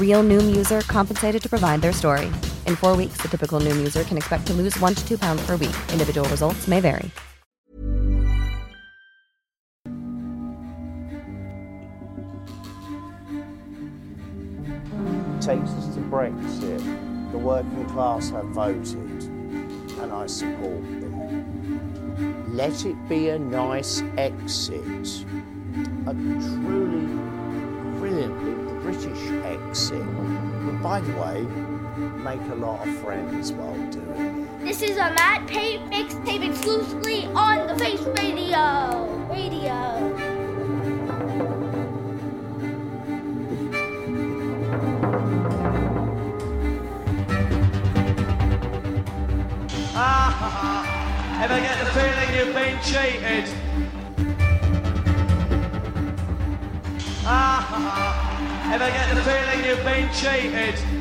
Real Noom user compensated to provide their story. In four weeks, the typical Noom user can expect to lose one to two pounds per week. Individual results may vary. takes us to Brexit. The working class have voted, and I support them. Let it be a nice exit, a truly British exit. But by the way, make a lot of friends while doing it. This is a Matt Pape mixtape exclusively on the Face Radio. Radio. Ah, Ever get the feeling you've been cheated? Ah, Ever get the feeling you've been cheated?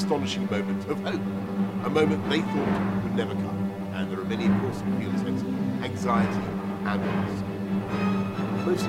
Astonishing moment of hope, a moment they thought would never come. And there are many, of course, who feel a sense of anxiety and loss. Most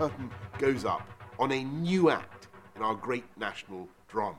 curtain goes up on a new act in our great national drama.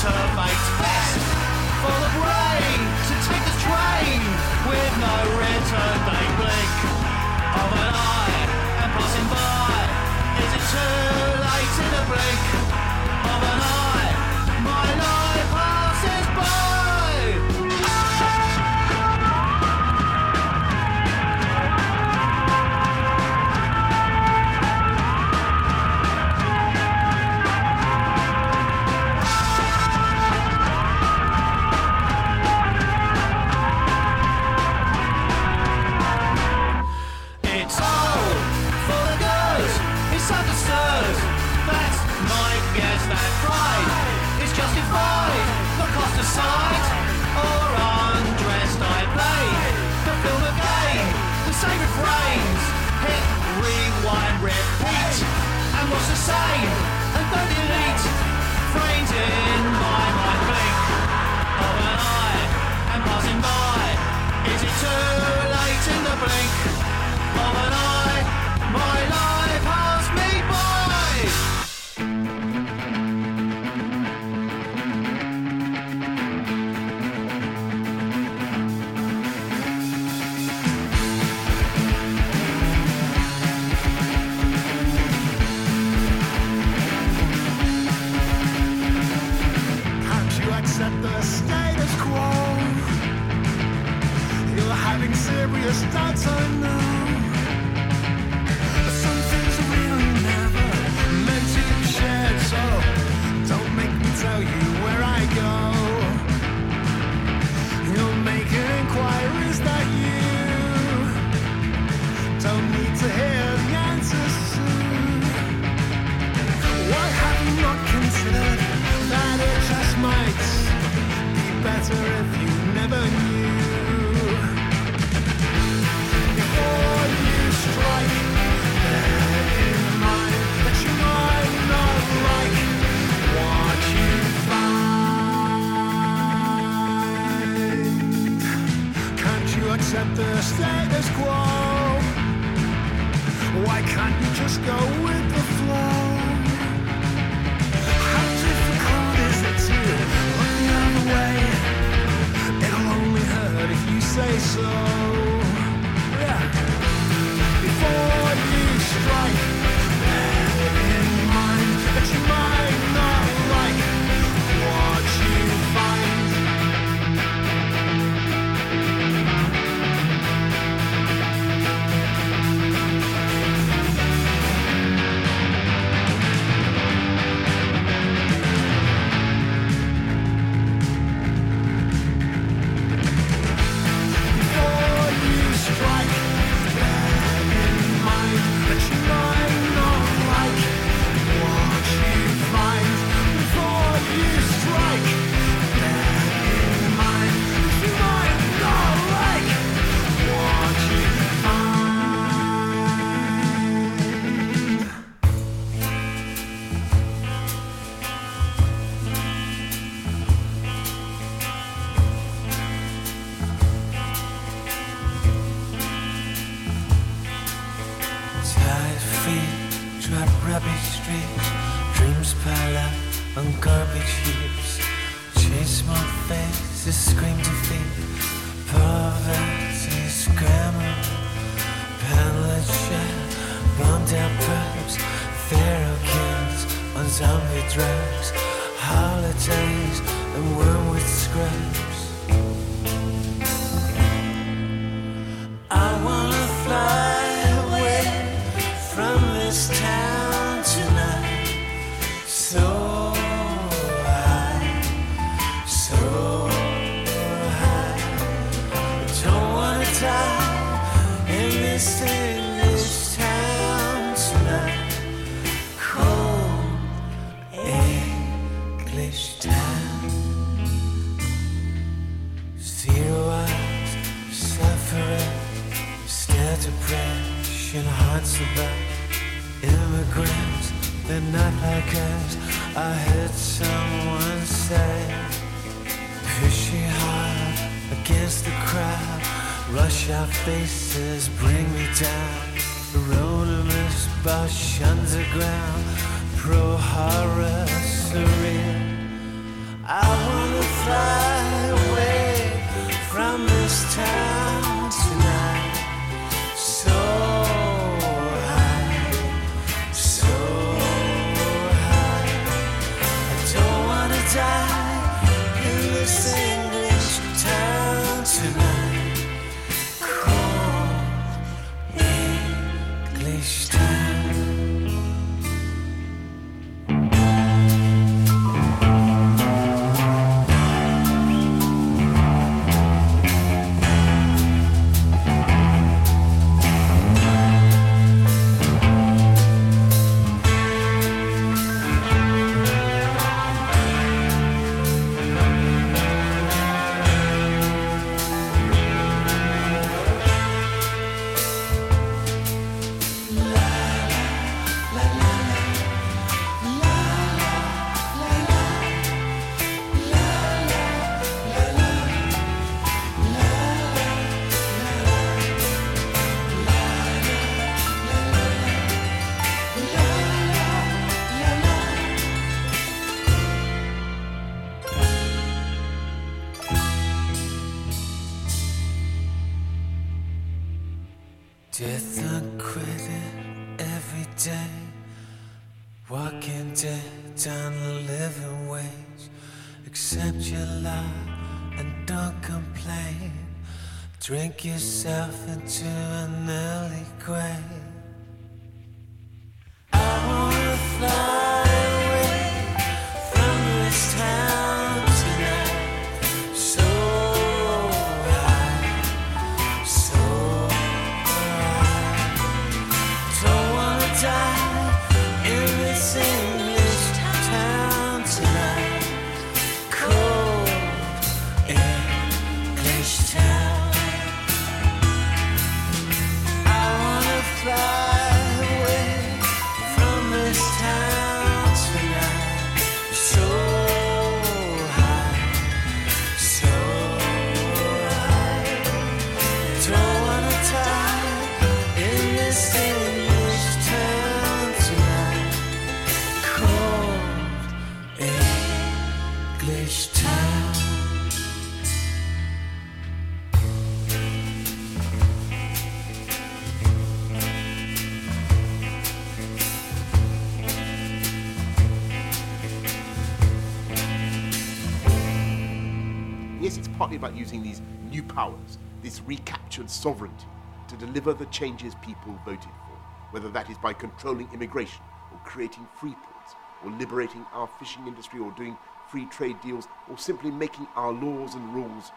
automates best for the brain to take the train with no return They blink of an eye and passing by. Is it too late in a blink? blink. answer if drugs. Yourself into an early grave. Partly about using these new powers, this recaptured sovereignty, to deliver the changes people voted for, whether that is by controlling immigration, or creating free ports, or liberating our fishing industry, or doing free trade deals, or simply making our laws and rules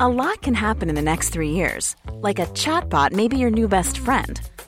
A lot can happen in the next three years. Like a chatbot may be your new best friend.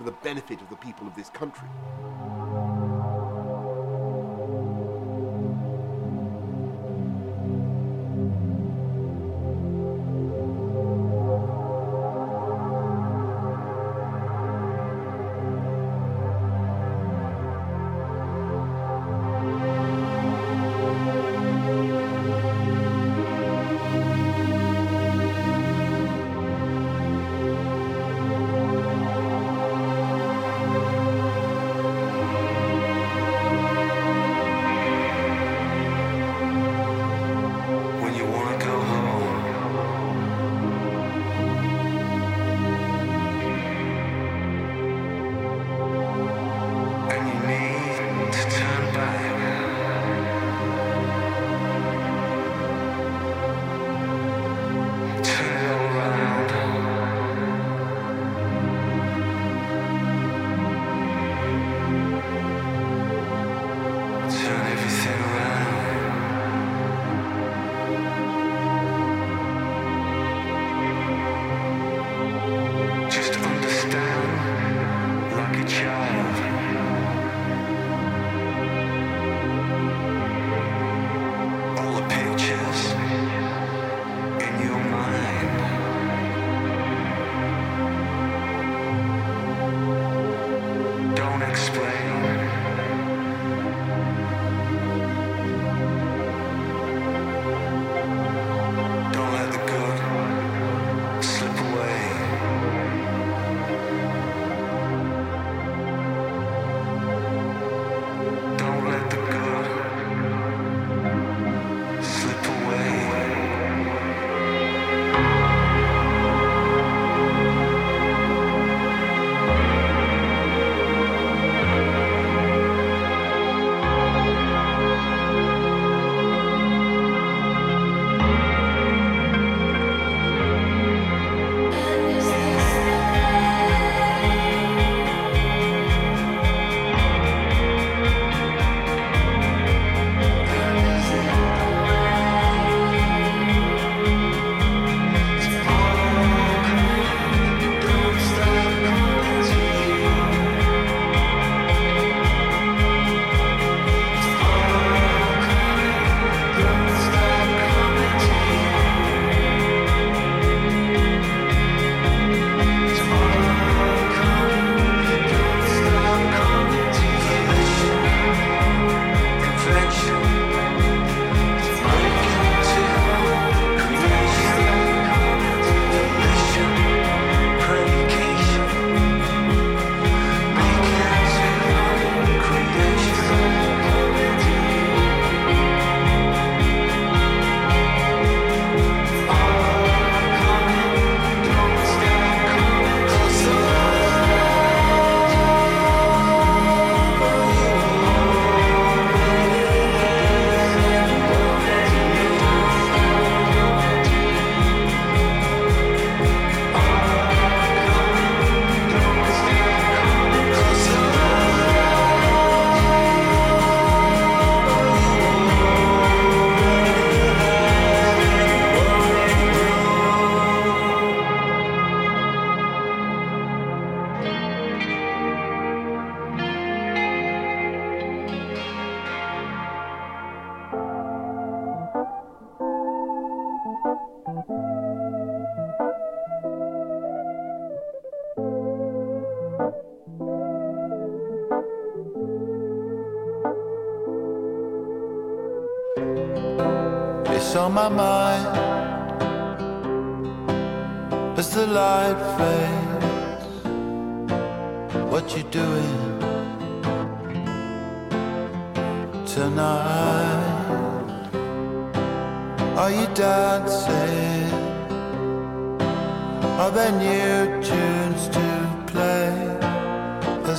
For the benefit of the people of this country.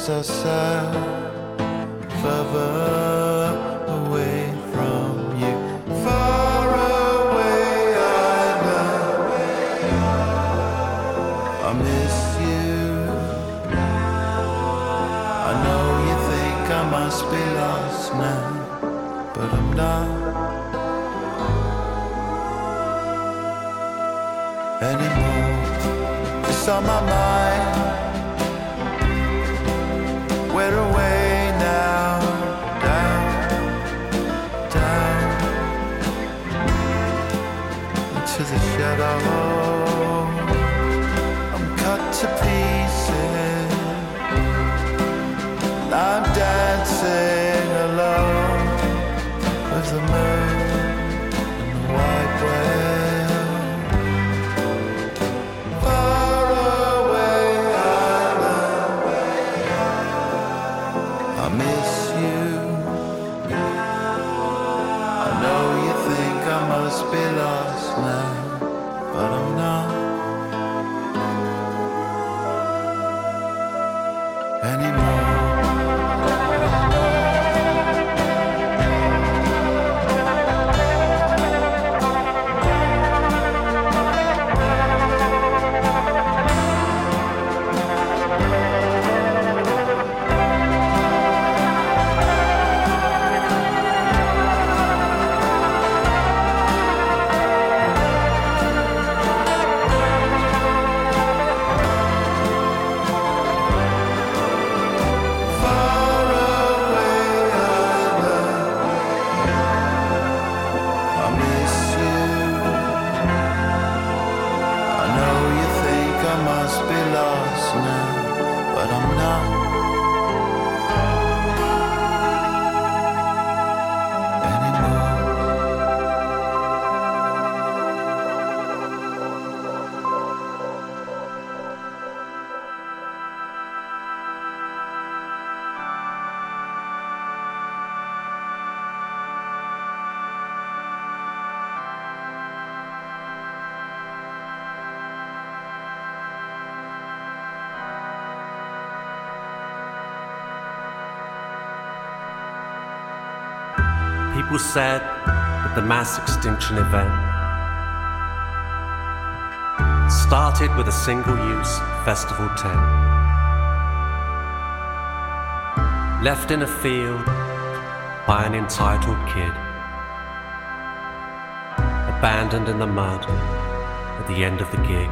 I further away from you? Far away, I. I miss you. I know you think I must be lost now, but I'm not. anymore. It's on my mind. People said that the mass extinction event started with a single use festival tent. Left in a field by an entitled kid. Abandoned in the mud at the end of the gig.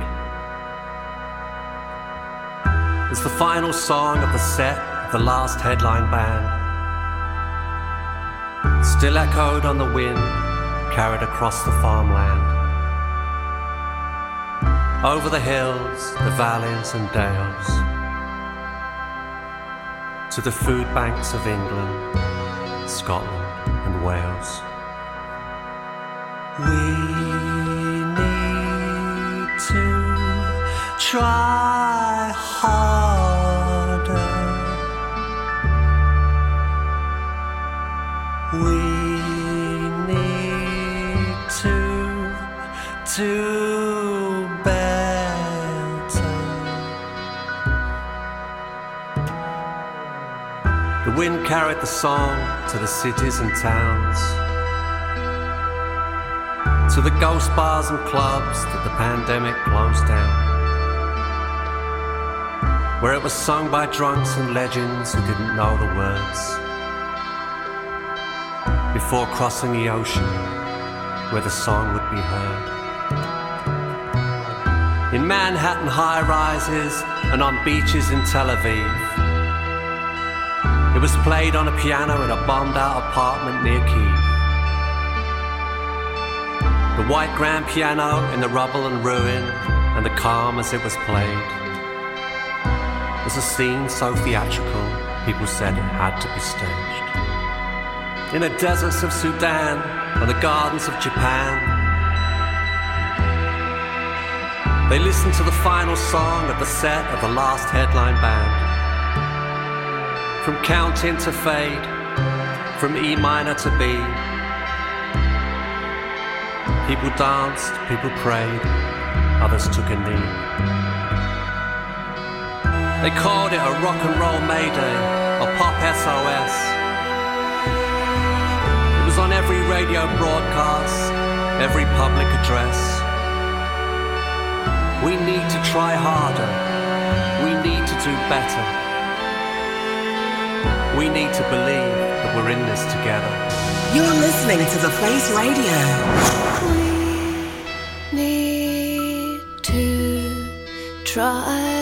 It's the final song of the set of the last headline band. Still echoed on the wind, carried across the farmland. Over the hills, the valleys and dales. To the food banks of England, Scotland and Wales. Carried the song to the cities and towns, to the ghost bars and clubs that the pandemic closed down, where it was sung by drunks and legends who didn't know the words before crossing the ocean where the song would be heard. In Manhattan high rises and on beaches in Tel Aviv. It was played on a piano in a bombed out apartment near Kiev. The white grand piano in the rubble and ruin, and the calm as it was played. Was a scene so theatrical, people said it had to be staged. in the deserts of Sudan and the gardens of Japan. They listened to the final song at the set of the last headline band. From counting to fade, from E minor to B. People danced, people prayed, others took a knee. They called it a rock and roll mayday, a pop SOS. It was on every radio broadcast, every public address. We need to try harder. We need to do better. We need to believe that we're in this together. You're listening to The Face Radio. We need to try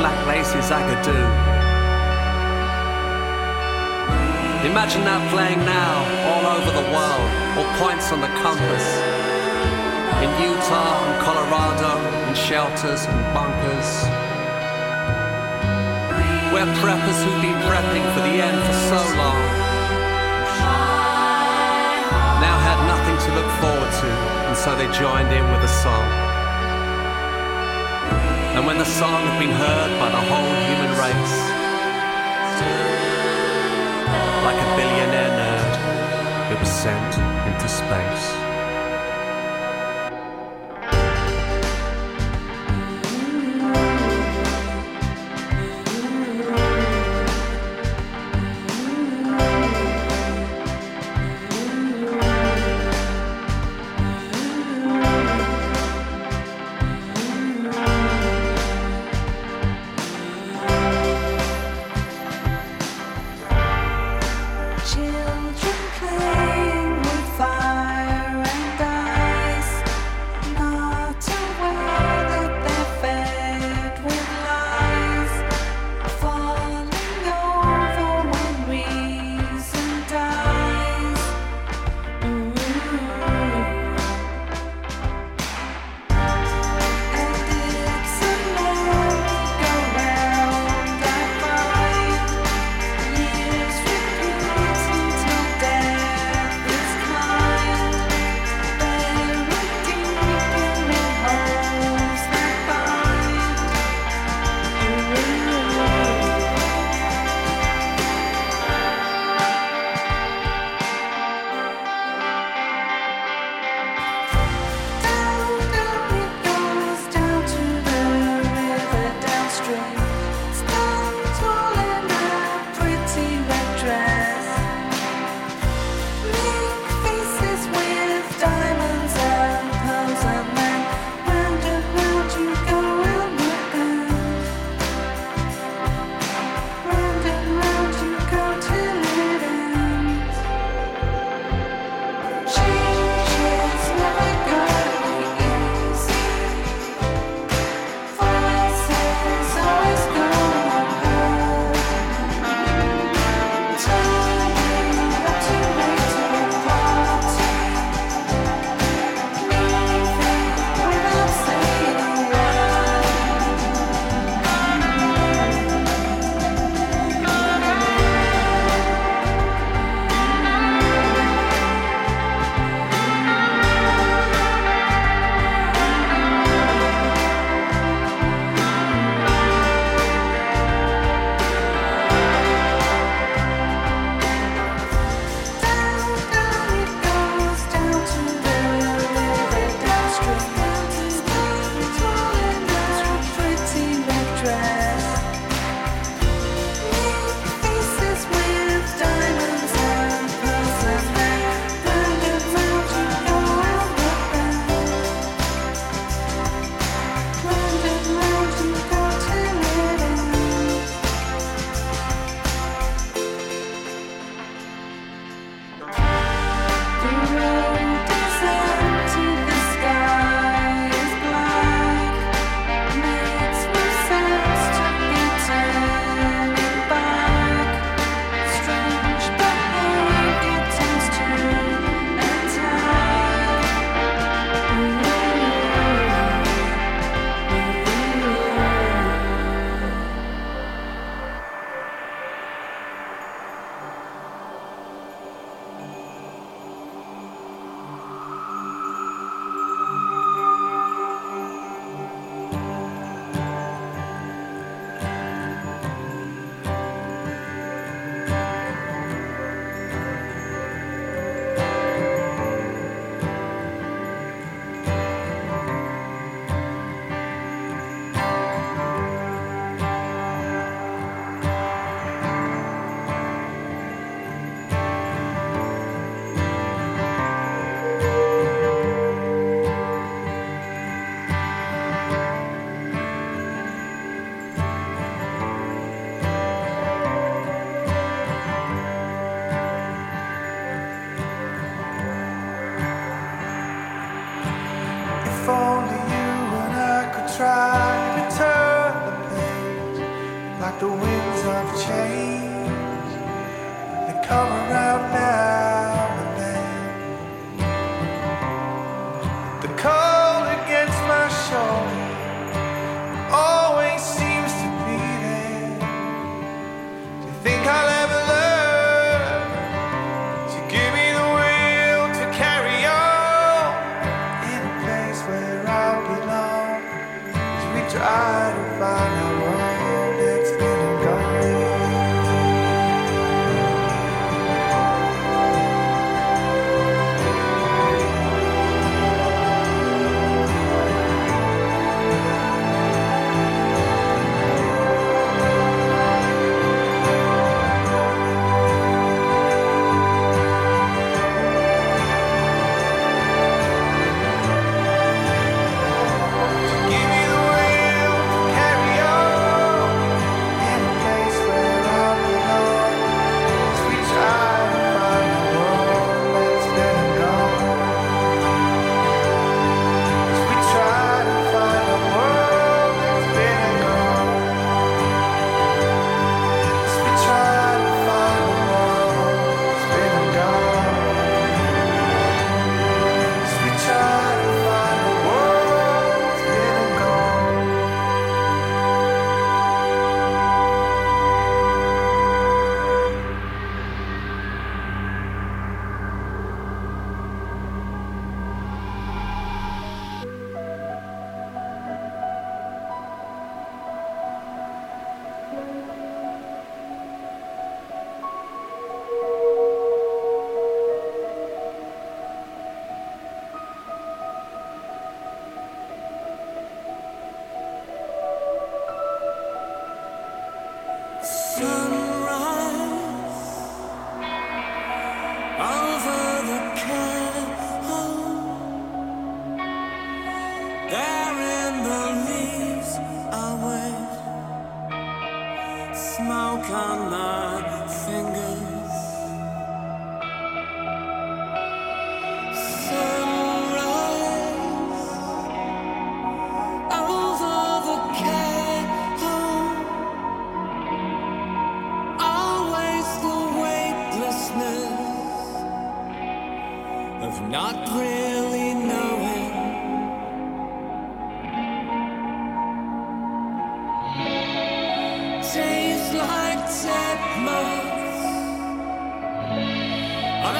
Requiem laces I could do. Imagine that playing now all over the world, or points on the compass. In Utah and Colorado, in shelters and bunkers. We're preppers who've been prepping for the end for so long now had nothing to look forward to, and so they joined in with the song. And when the song had been heard by the whole human race, like a billionaire nerd, it was sent into space.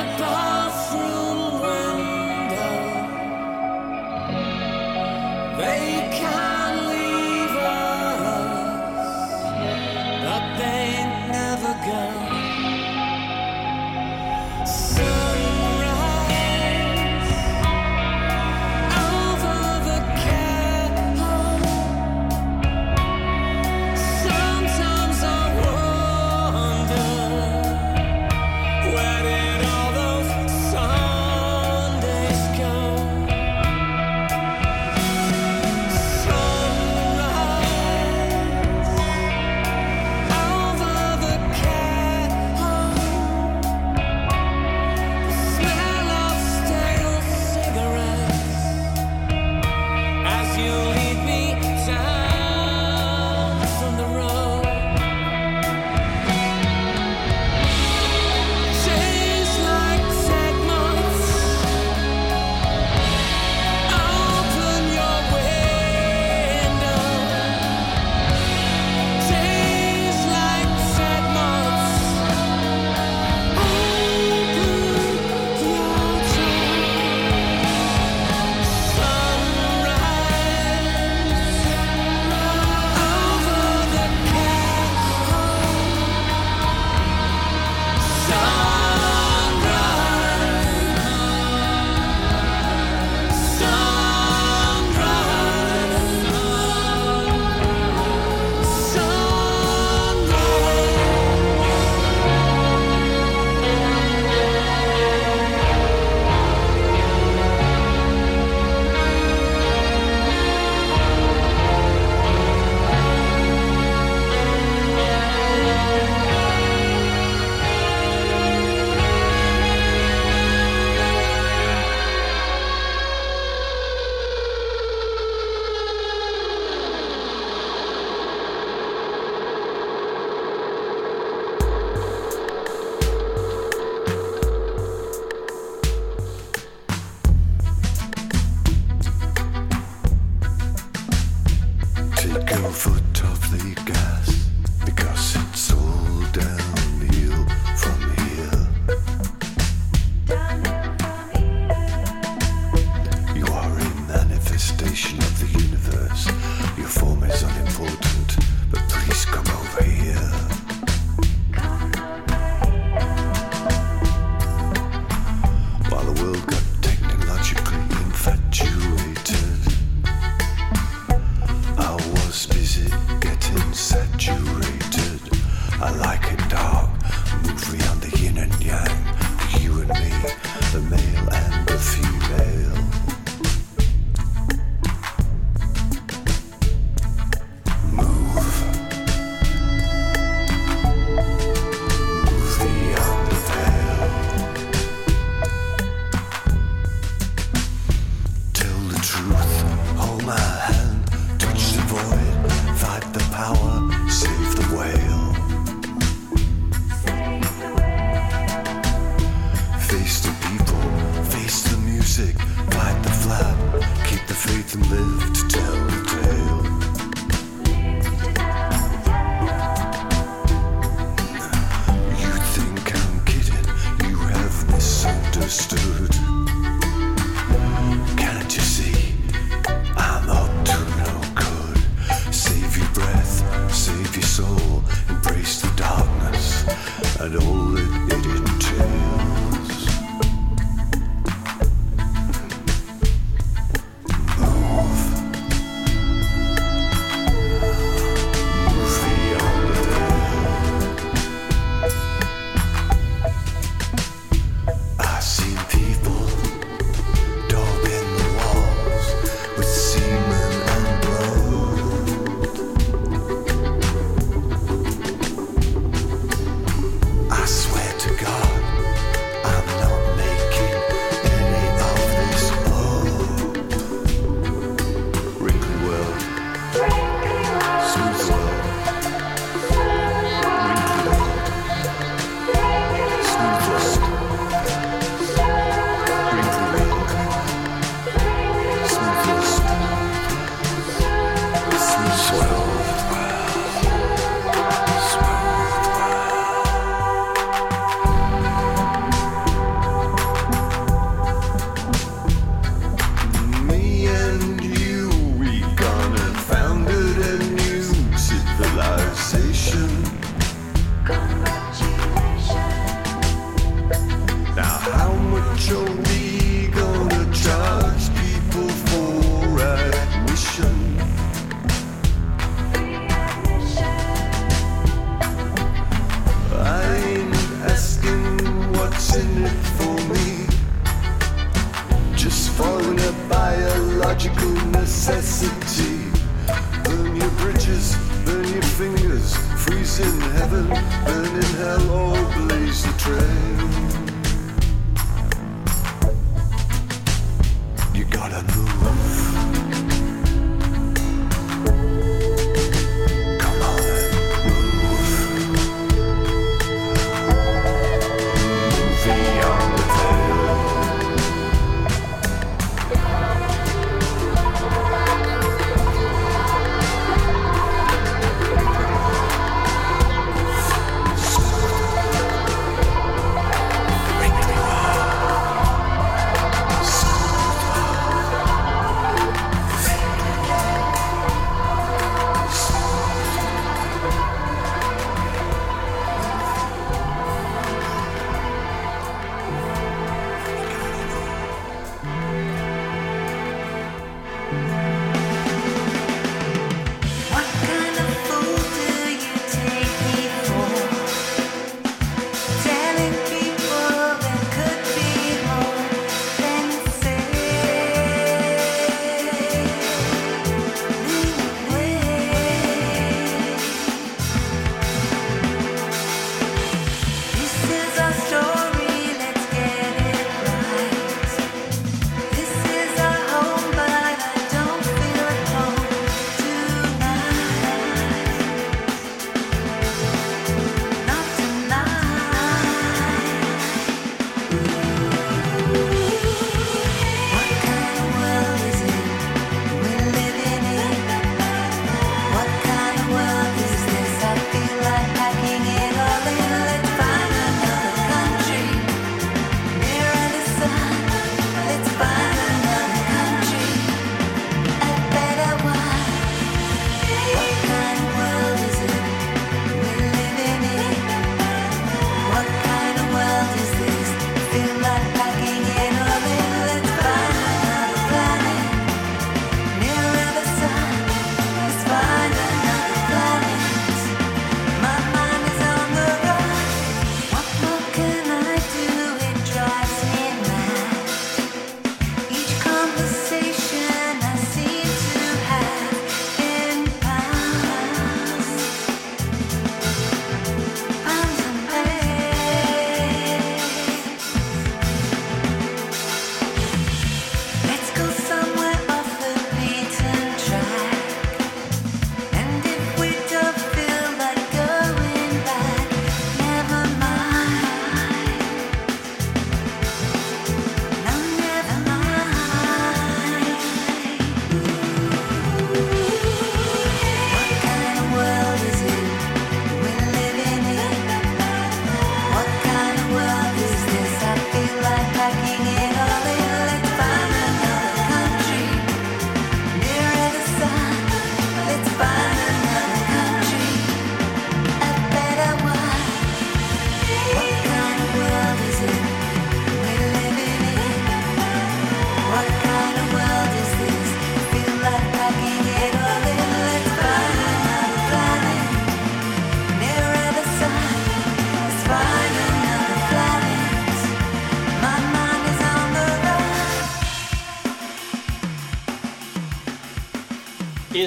Bye. You gotta move.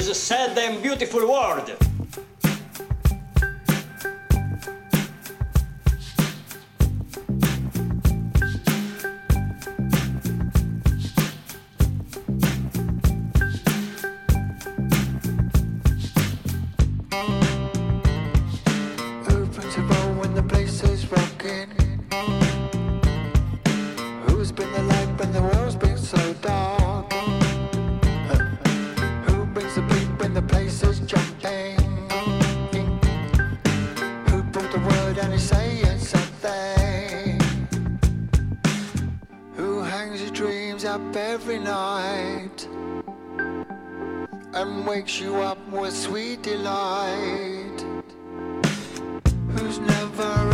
A sad and beautiful world. Who's been the light when the world's been so dark? every night and wakes you up with sweet delight. Who's never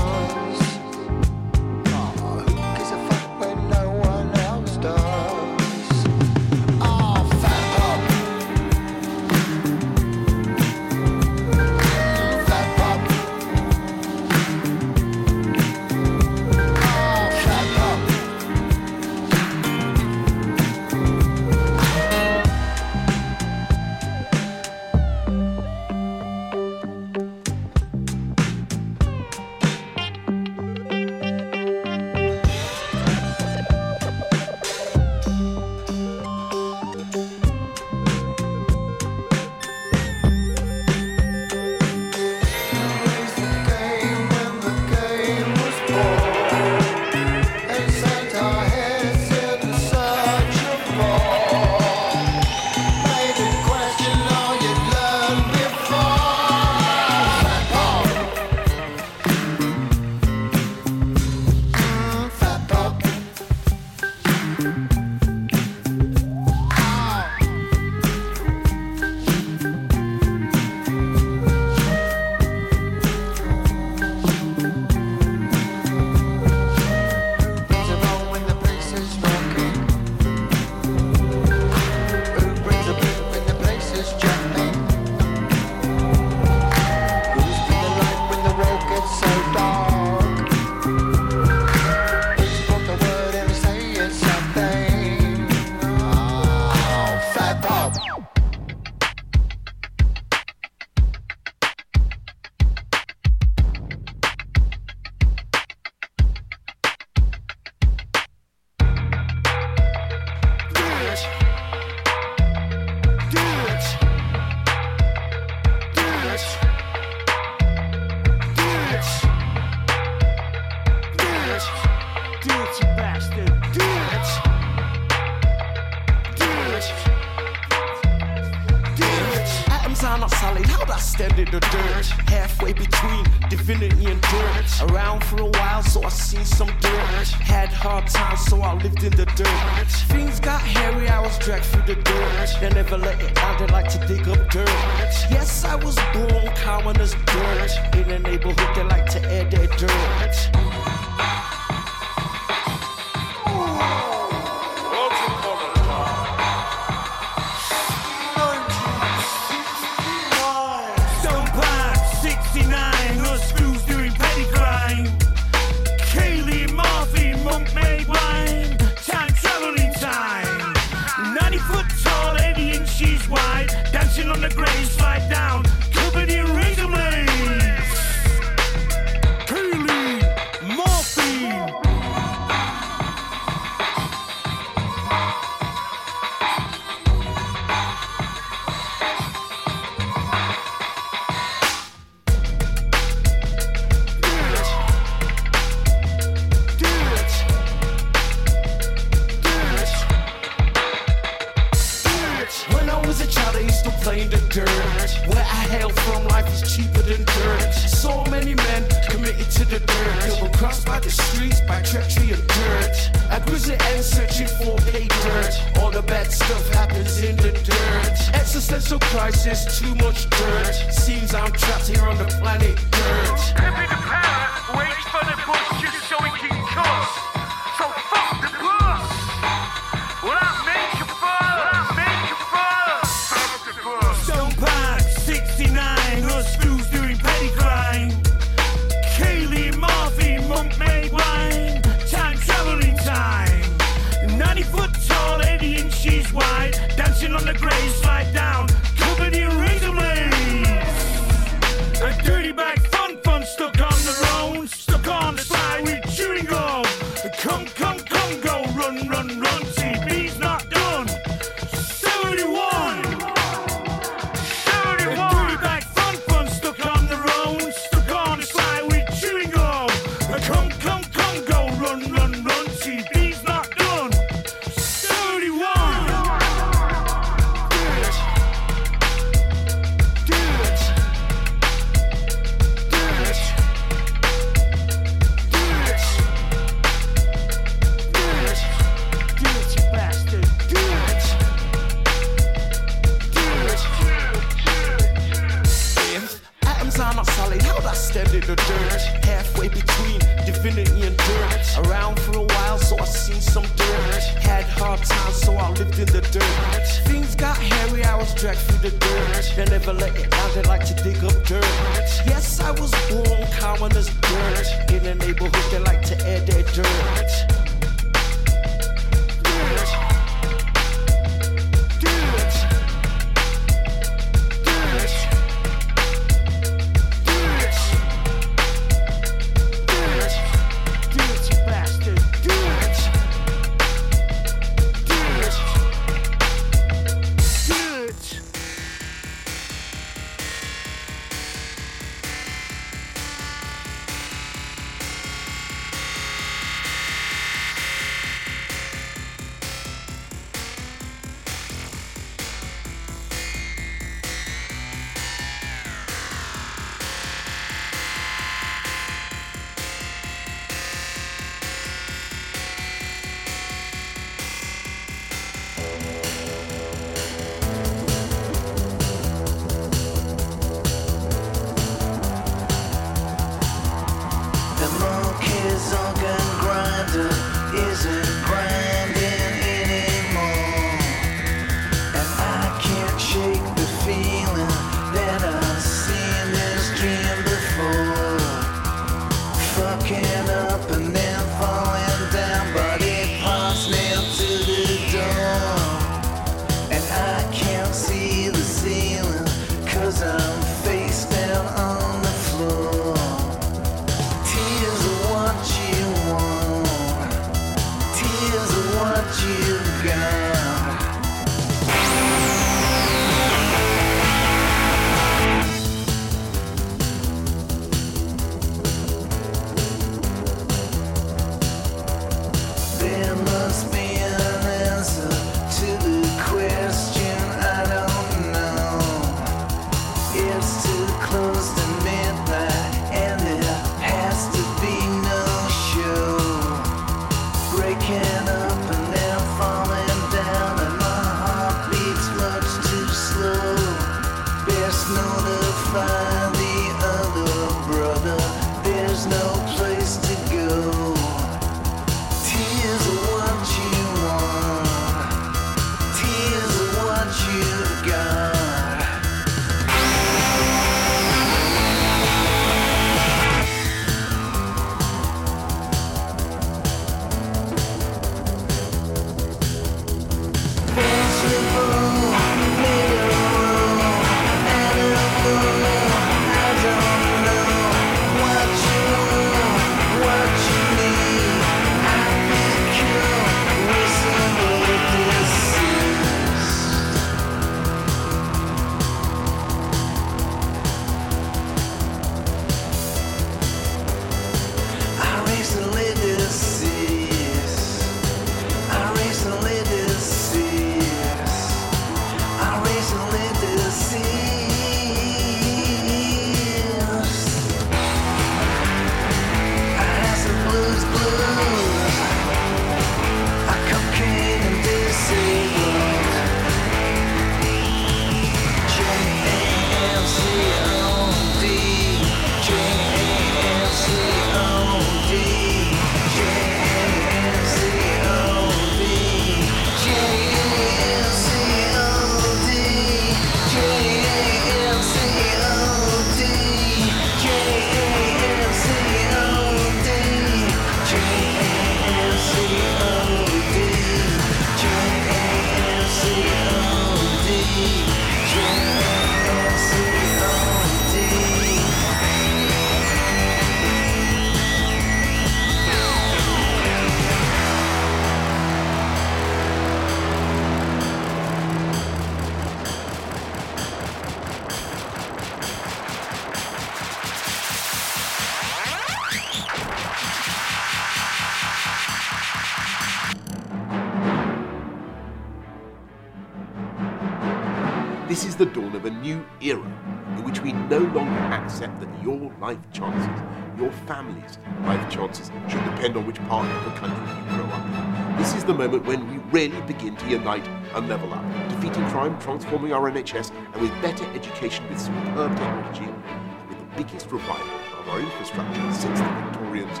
life chances, your family's life chances, should depend on which part of the country you grow up in. This is the moment when we really begin to unite and level up, defeating crime, transforming our NHS, and with better education, with superb technology, and with the biggest revival of our infrastructure since the Victorians,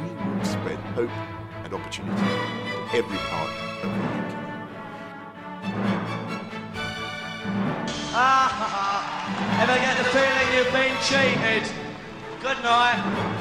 we will spread hope and opportunity to every part of the UK. Ah, Ever get the feeling you've been cheated? Good night.